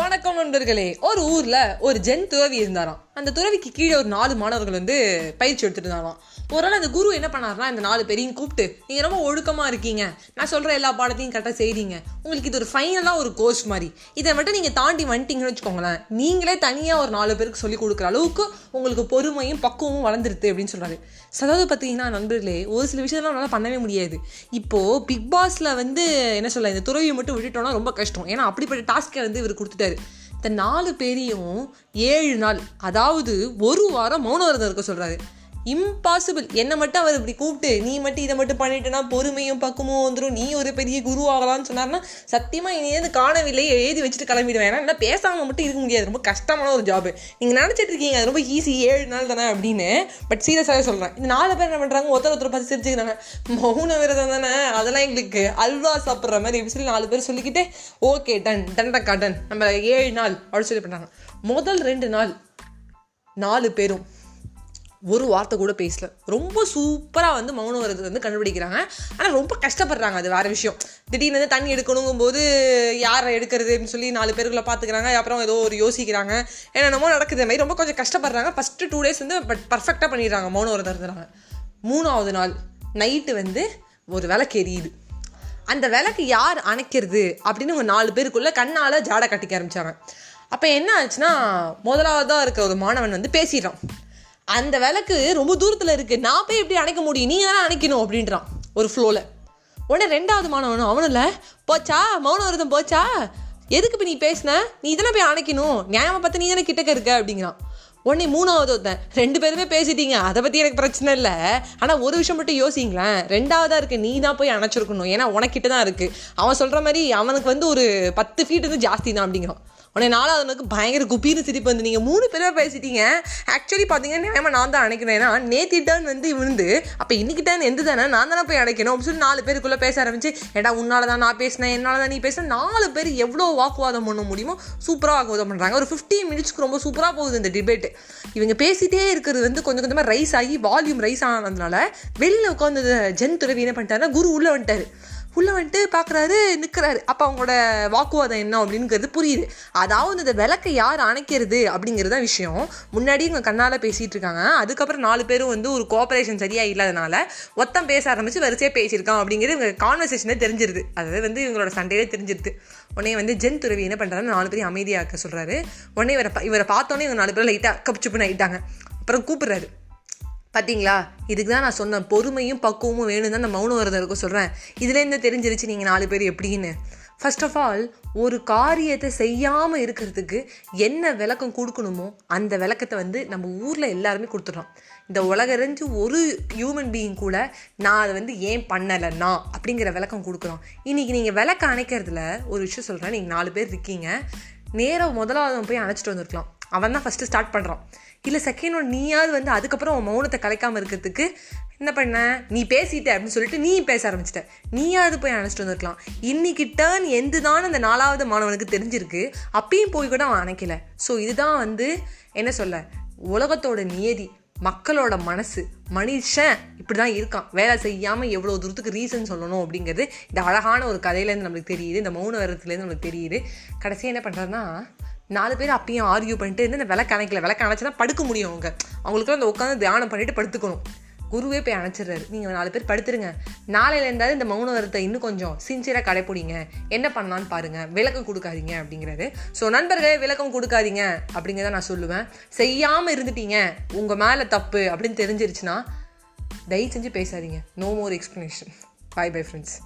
வணக்கம். நண்பர்களே. ஒரு ஊரில் ஒரு ஜென் துறவி இருந்தாராம். அந்த துறவிக்கு கீழே ஒரு நாலு மாணவர்கள் வந்து பயிற்சி எடுத்துட்டு இருந்தாராம். ஒரு நாள் அந்த குரு என்ன பண்ணாருன்னா இந்த நாலு பேரையும் கூப்பிட்டு நீங்கள் ரொம்ப ஒழுக்கமாக இருக்கீங்க. நான் சொல்கிற எல்லா பாடத்தையும் கரெக்டாக செய்கிறீங்க உங்களுக்கு இது ஒரு ஃபைனலாக ஒரு கோர்ஸ் மாதிரி. இதை மட்டும் நீங்கள் தாண்டி வந்துட்டீங்கன்னு வச்சுக்கோங்களேன். நீங்களே தனியாக ஒரு நாலு பேருக்கு சொல்லி கொடுக்குற அளவுக்கு உங்களுக்கு பொறுமையும் பக்குவமும் வளர்ந்துருது அப்படின்னு சொல்கிறாரு அதாவது பார்த்தீங்கன்னா நண்பர்களே ஒரு சில விஷயம்லாம் நம்மளால் பண்ணவே முடியாது. இப்போது பிக் பாஸில் வந்து என்ன சொல்ல இந்த துறவியை மட்டும் விட்டுட்டோம்னா ரொம்ப கஷ்டம். ஏன்னா அப்படிப்பட்ட டாஸ்க்கை வந்து இவர் கொடுத்துட்டாரு. இந்த நாலு பேரையும் ஏழு நாள் அதாவது ஒரு வாரம் மௌன விரதம் இருக்க சொல்கிறாரு இம்பாசிபிள் என்னை மட்டும் அவர் இப்படி கூப்பிட்டு நீ மட்டும் இதை மட்டும் பண்ணிட்டேன்னா பொறுமையும் பக்குமும் வந்துடும் நீ ஒரு பெரிய குரு ஆகலாம்னு சொன்னார்னா சத்தியமாக இனியேது காணவில்லை எழுதி வச்சுட்டு கிளம்பிடுவேன். ஏன்னா என்ன பேசாமல் மட்டும் இருக்க முடியாது. ரொம்ப கஷ்டமான ஒரு ஜாப் நீங்கள் நினச்சிட்டு இருக்கீங்க அது ரொம்ப ஈஸி ஏழு நாள் தானே அப்படின்னு. பட் சீரியஸாகவே சொல்கிறேன் இந்த நாலு பேர் என்ன பண்ணுறாங்க ஒருத்தர் ஒருத்தர் பார்த்து சிரிச்சுக்கிறாங்க. மௌன விரதம் தானே? அதெல்லாம் எங்களுக்கு அல்வா சாப்பிட்ற மாதிரி எப்படி சொல்லி நாலு பேர் சொல்லிக்கிட்டு ஓகே டன் டன்டக்கா டன் நம்ம ஏழு நாள். அப்படின்னு சொல்லி பண்ணாங்க முதல் ரெண்டு நாள் நாலு பேரும். ஒரு வார்த்தை கூட பேசல. ரொம்ப சூப்பராக வந்து மௌன விரதத்தை வந்து கண்டுபிடிக்கிறாங்க. ஆனால் ரொம்ப கஷ்டப்படுறாங்க. அது வேறு விஷயம். திடீர்னு வந்து தண்ணி எடுக்கணுங்கும் போது யாரை எடுக்கிறதுன்னு சொல்லி நாலு பேருக்குள்ள பார்த்துக்கிறாங்க அப்புறம் ஏதோ ஒரு யோசிக்கிறாங்க. என்னென்னமோ நடக்குது. மாதிரி ரொம்ப கொஞ்சம் கஷ்டப்படுறாங்க. ஃபஸ்ட்டு டூ டேஸ் வந்து பட் பர்ஃபெக்டாக பண்ணிடுறாங்க. மௌன விரதம் இருந்தாங்க மூணாவது நாள் நைட்டு வந்து ஒரு விளக்கு எரியுது. அந்த விளக்கு யார் அணைக்கிறது அப்படின்னு ஒரு நாலு பேருக்குள்ளே கண்ணால் ஜாடை கட்டிக்க ஆரம்பித்தாங்க அப்போ என்ன ஆச்சுன்னா முதலாவதாக இருக்க ஒரு மாணவன் வந்து பேசிடுறான். அந்த விளக்கு ரொம்ப தூரத்தில் இருக்குது நான் போய் எப்படி அணைக்க முடியும்? நீ தானே அணைக்கணும்? அப்படின்றான். ஒரு ஃப்ளோவில் உடனே ரெண்டாவது மாணவனும் அவனும் இல்லை போச்சா? மௌன விரதம் போச்சா? எதுக்கு இப்போ நீ பேசின? நீ இதெல்லாம் போய் அணைக்கணும். நியாயமாக பார்த்து நீ தானே கிட்டக்க இருக்க? அப்படிங்கிறான். உடனே மூணாவது ஒருத்தன் ரெண்டு பேருமே பேசிட்டீங்க அதை பற்றி எனக்கு பிரச்சனை இல்லை. ஆனால் ஒரு விஷயம் மட்டும் யோசிங்களேன். ரெண்டாவதாக இருக்குது நீ தான் போய் அணைச்சிருக்கணும். ஏன்னா உனக்கிட்ட தான் இருக்குது அவன் சொல்கிற மாதிரி அவனுக்கு வந்து ஒரு பத்து ஃபீட் வந்து ஜாஸ்தி தான் அப்படிங்கிறான். உடனே நாலாவதுனுக்கு பயங்கர குப்பின்னு சிரிப்பு வந்து நீங்கள் மூணு பேராக பேசிட்டீங்க. ஆக்சுவலி பார்த்தீங்கன்னா நியாயமாக நான் தான் அணைக்கணும். ஏன்னா நேத்தி டர்ன் வந்து விழுந்து அப்போ இன்னைக்கு டர்ன் எந்த தானே நான் தானே போய் அடைக்கணும் அப்படின்னு சொல்லி நாலு பேருக்குள்ளே பேச ஆரம்பிச்சு ஏடா உன்னால தான் நான் பேசினேன் என்னால் தான் நீ பேசின? நாலு பேர் எவ்வளோ வாக்குவாதம் பண்ண முடியுமோ சூப்பராக வாக்குவாதம் பண்ணுறாங்க ஒரு ஃபிஃப்டீன் மினிட்ஸ்க்கு ரொம்ப சூப்பராக போகுது இந்த டிபேட் இவங்க பேசிட்டே இருக்கிறது வந்து கொஞ்சம் கொஞ்சமாக ரைஸ் ஆகி வால்யூம் ரைஸ் ஆனதுனால வெளியில் உட்காந்து ஜென் துறவி என்ன பண்ணிட்டாருன்னா குரு உள்ளே வந்துட்டார். உள்ளே வந்துட்டு பார்க்குறாரு நிற்கிறாரு அப்போ அவங்களோட வாக்குவாதம் என்ன அப்படிங்கிறது புரியுது. அதாவது இந்த விளக்கை யார் அணைக்கிறது அப்படிங்கிறது தான் விஷயம். முன்னாடி இவங்க கண்ணால் பேசிகிட்டு இருக்காங்க. அதுக்கப்புறம் நாலு பேரும் வந்து ஒரு கோஆப்ரேஷன் சரியாக இல்லாதனால ஒத்தம் பேச ஆரம்பிச்சு வரிசையாக பேசியிருக்கான் அப்படிங்கிறது இவங்க கான்வர்சேஷனே தெரிஞ்சிருது. அதாவது வந்து இவங்களோட சண்டையிலே தெரிஞ்சிருது. உடனே வந்து ஜென் துறவி என்ன பண்ணுறாருன்னு நாலு பேரையும் அமைதியாக்க சொல்கிறாரு உடனே இவரை இவரை பார்த்தோன்னே இவங்க நாலு பேர் லைட்டாக கப்சுப்புன்னு ஆயிட்டாங்க. அப்புறம் கூப்பிட்றாரு. பார்த்தீங்களா இதுக்கு தான் நான் சொன்னேன். பொறுமையும் பக்குவமும் வேணும் தான் நான் மௌன விரதம் இருக்க சொல்கிறேன் இதுலேருந்து தெரிஞ்சிருச்சு நீங்கள் நாலு பேர் எப்படின்னு. ஃபர்ஸ்ட் ஆஃப் ஆல் ஒரு காரியத்தை செய்யாமல் இருக்கிறதுக்கு என்ன விளக்கம் கொடுக்கணுமோ அந்த விளக்கத்தை வந்து நம்ம ஊரில் எல்லாருமே கொடுத்துட்றோம். இந்த உலகறிஞ்சு ஒரு ஹியூமன் பீயிங் கூட நான் அதை வந்து ஏன் பண்ணலைன்னா அப்படிங்கிற விளக்கம் கொடுக்குறோம். இன்றைக்கி நீங்கள் விளக்க அணைக்கிறதுல ஒரு விஷயம் சொல்கிறேன் நீங்கள் நாலு பேர் இருக்கீங்க. நேராக முதலாவது போய் அணைச்சிட்டு வந்திருக்கலாம். அவன் தான் ஃபஸ்ட்டு ஸ்டார்ட் பண்ணுறான் இல்லை செகண்ட் ஒன் நீயாவது வந்து அதுக்கப்புறம் உன் மௌனத்தை கலைக்காமல் இருக்கிறதுக்கு என்ன பண்ண? நீ பேசிட்ட அப்படின்னு சொல்லிட்டு நீ பேச ஆரம்பிச்சிட்ட. நீயாவது போய் அணைச்சிட்டு வந்திருக்கலாம். இன்னைக்கு டேர்ன் எந்து தான் அந்த நாலாவது மாணவனுக்கு தெரிஞ்சிருக்கு. அப்பயும் போய் கூட அவன் அணைக்கல. ஸோ இதுதான் வந்து என்ன சொல்ல? உலகத்தோட நியதி மக்களோட மனசு மனுஷன் இப்படி தான் இருக்கான். வேலை செய்யாமல் எவ்வளோ தூரத்துக்கு ரீசன் சொல்லணும் அப்படிங்கிறது இந்த அழகான ஒரு கதையிலேருந்து நம்மளுக்கு தெரியுது. இந்த மௌன வரத்துலேருந்து நம்மளுக்கு தெரியுது. கடைசியாக என்ன பண்ணுறாருன்னா நாலு பேர் அப்பயும் ஆர்கியூ பண்ணிட்டு இந்த விளக்கு அணைக்கல? விளக்கு அணைச்சா படுக்க முடியும் அவங்க. அவங்களுக்கு அந்த உட்காந்து தியானம் பண்ணிட்டு படுத்துக்கணும். குருவே போய் அணைச்சிடுறாரு. நீங்கள் நாலு பேர் படுத்துருங்க. நாளையில இருந்தாலும் இந்த மௌன வரத்தை இன்னும் கொஞ்சம் சின்சியராக கடைப்பிடிங்க. என்ன பண்ணலான்னு பாருங்கள் விளக்கம் கொடுக்காதீங்க அப்படிங்கிறது ஸோ நண்பர்களே விளக்கம் கொடுக்காதீங்க அப்படிங்கிறத நான் சொல்லுவேன். செய்யாமல் இருந்துட்டீங்க. உங்கள் மேலே தப்பு அப்படின்னு தெரிஞ்சிருச்சுன்னா தயவு செஞ்சு பேசாதீங்க. No more explanation bye bye friends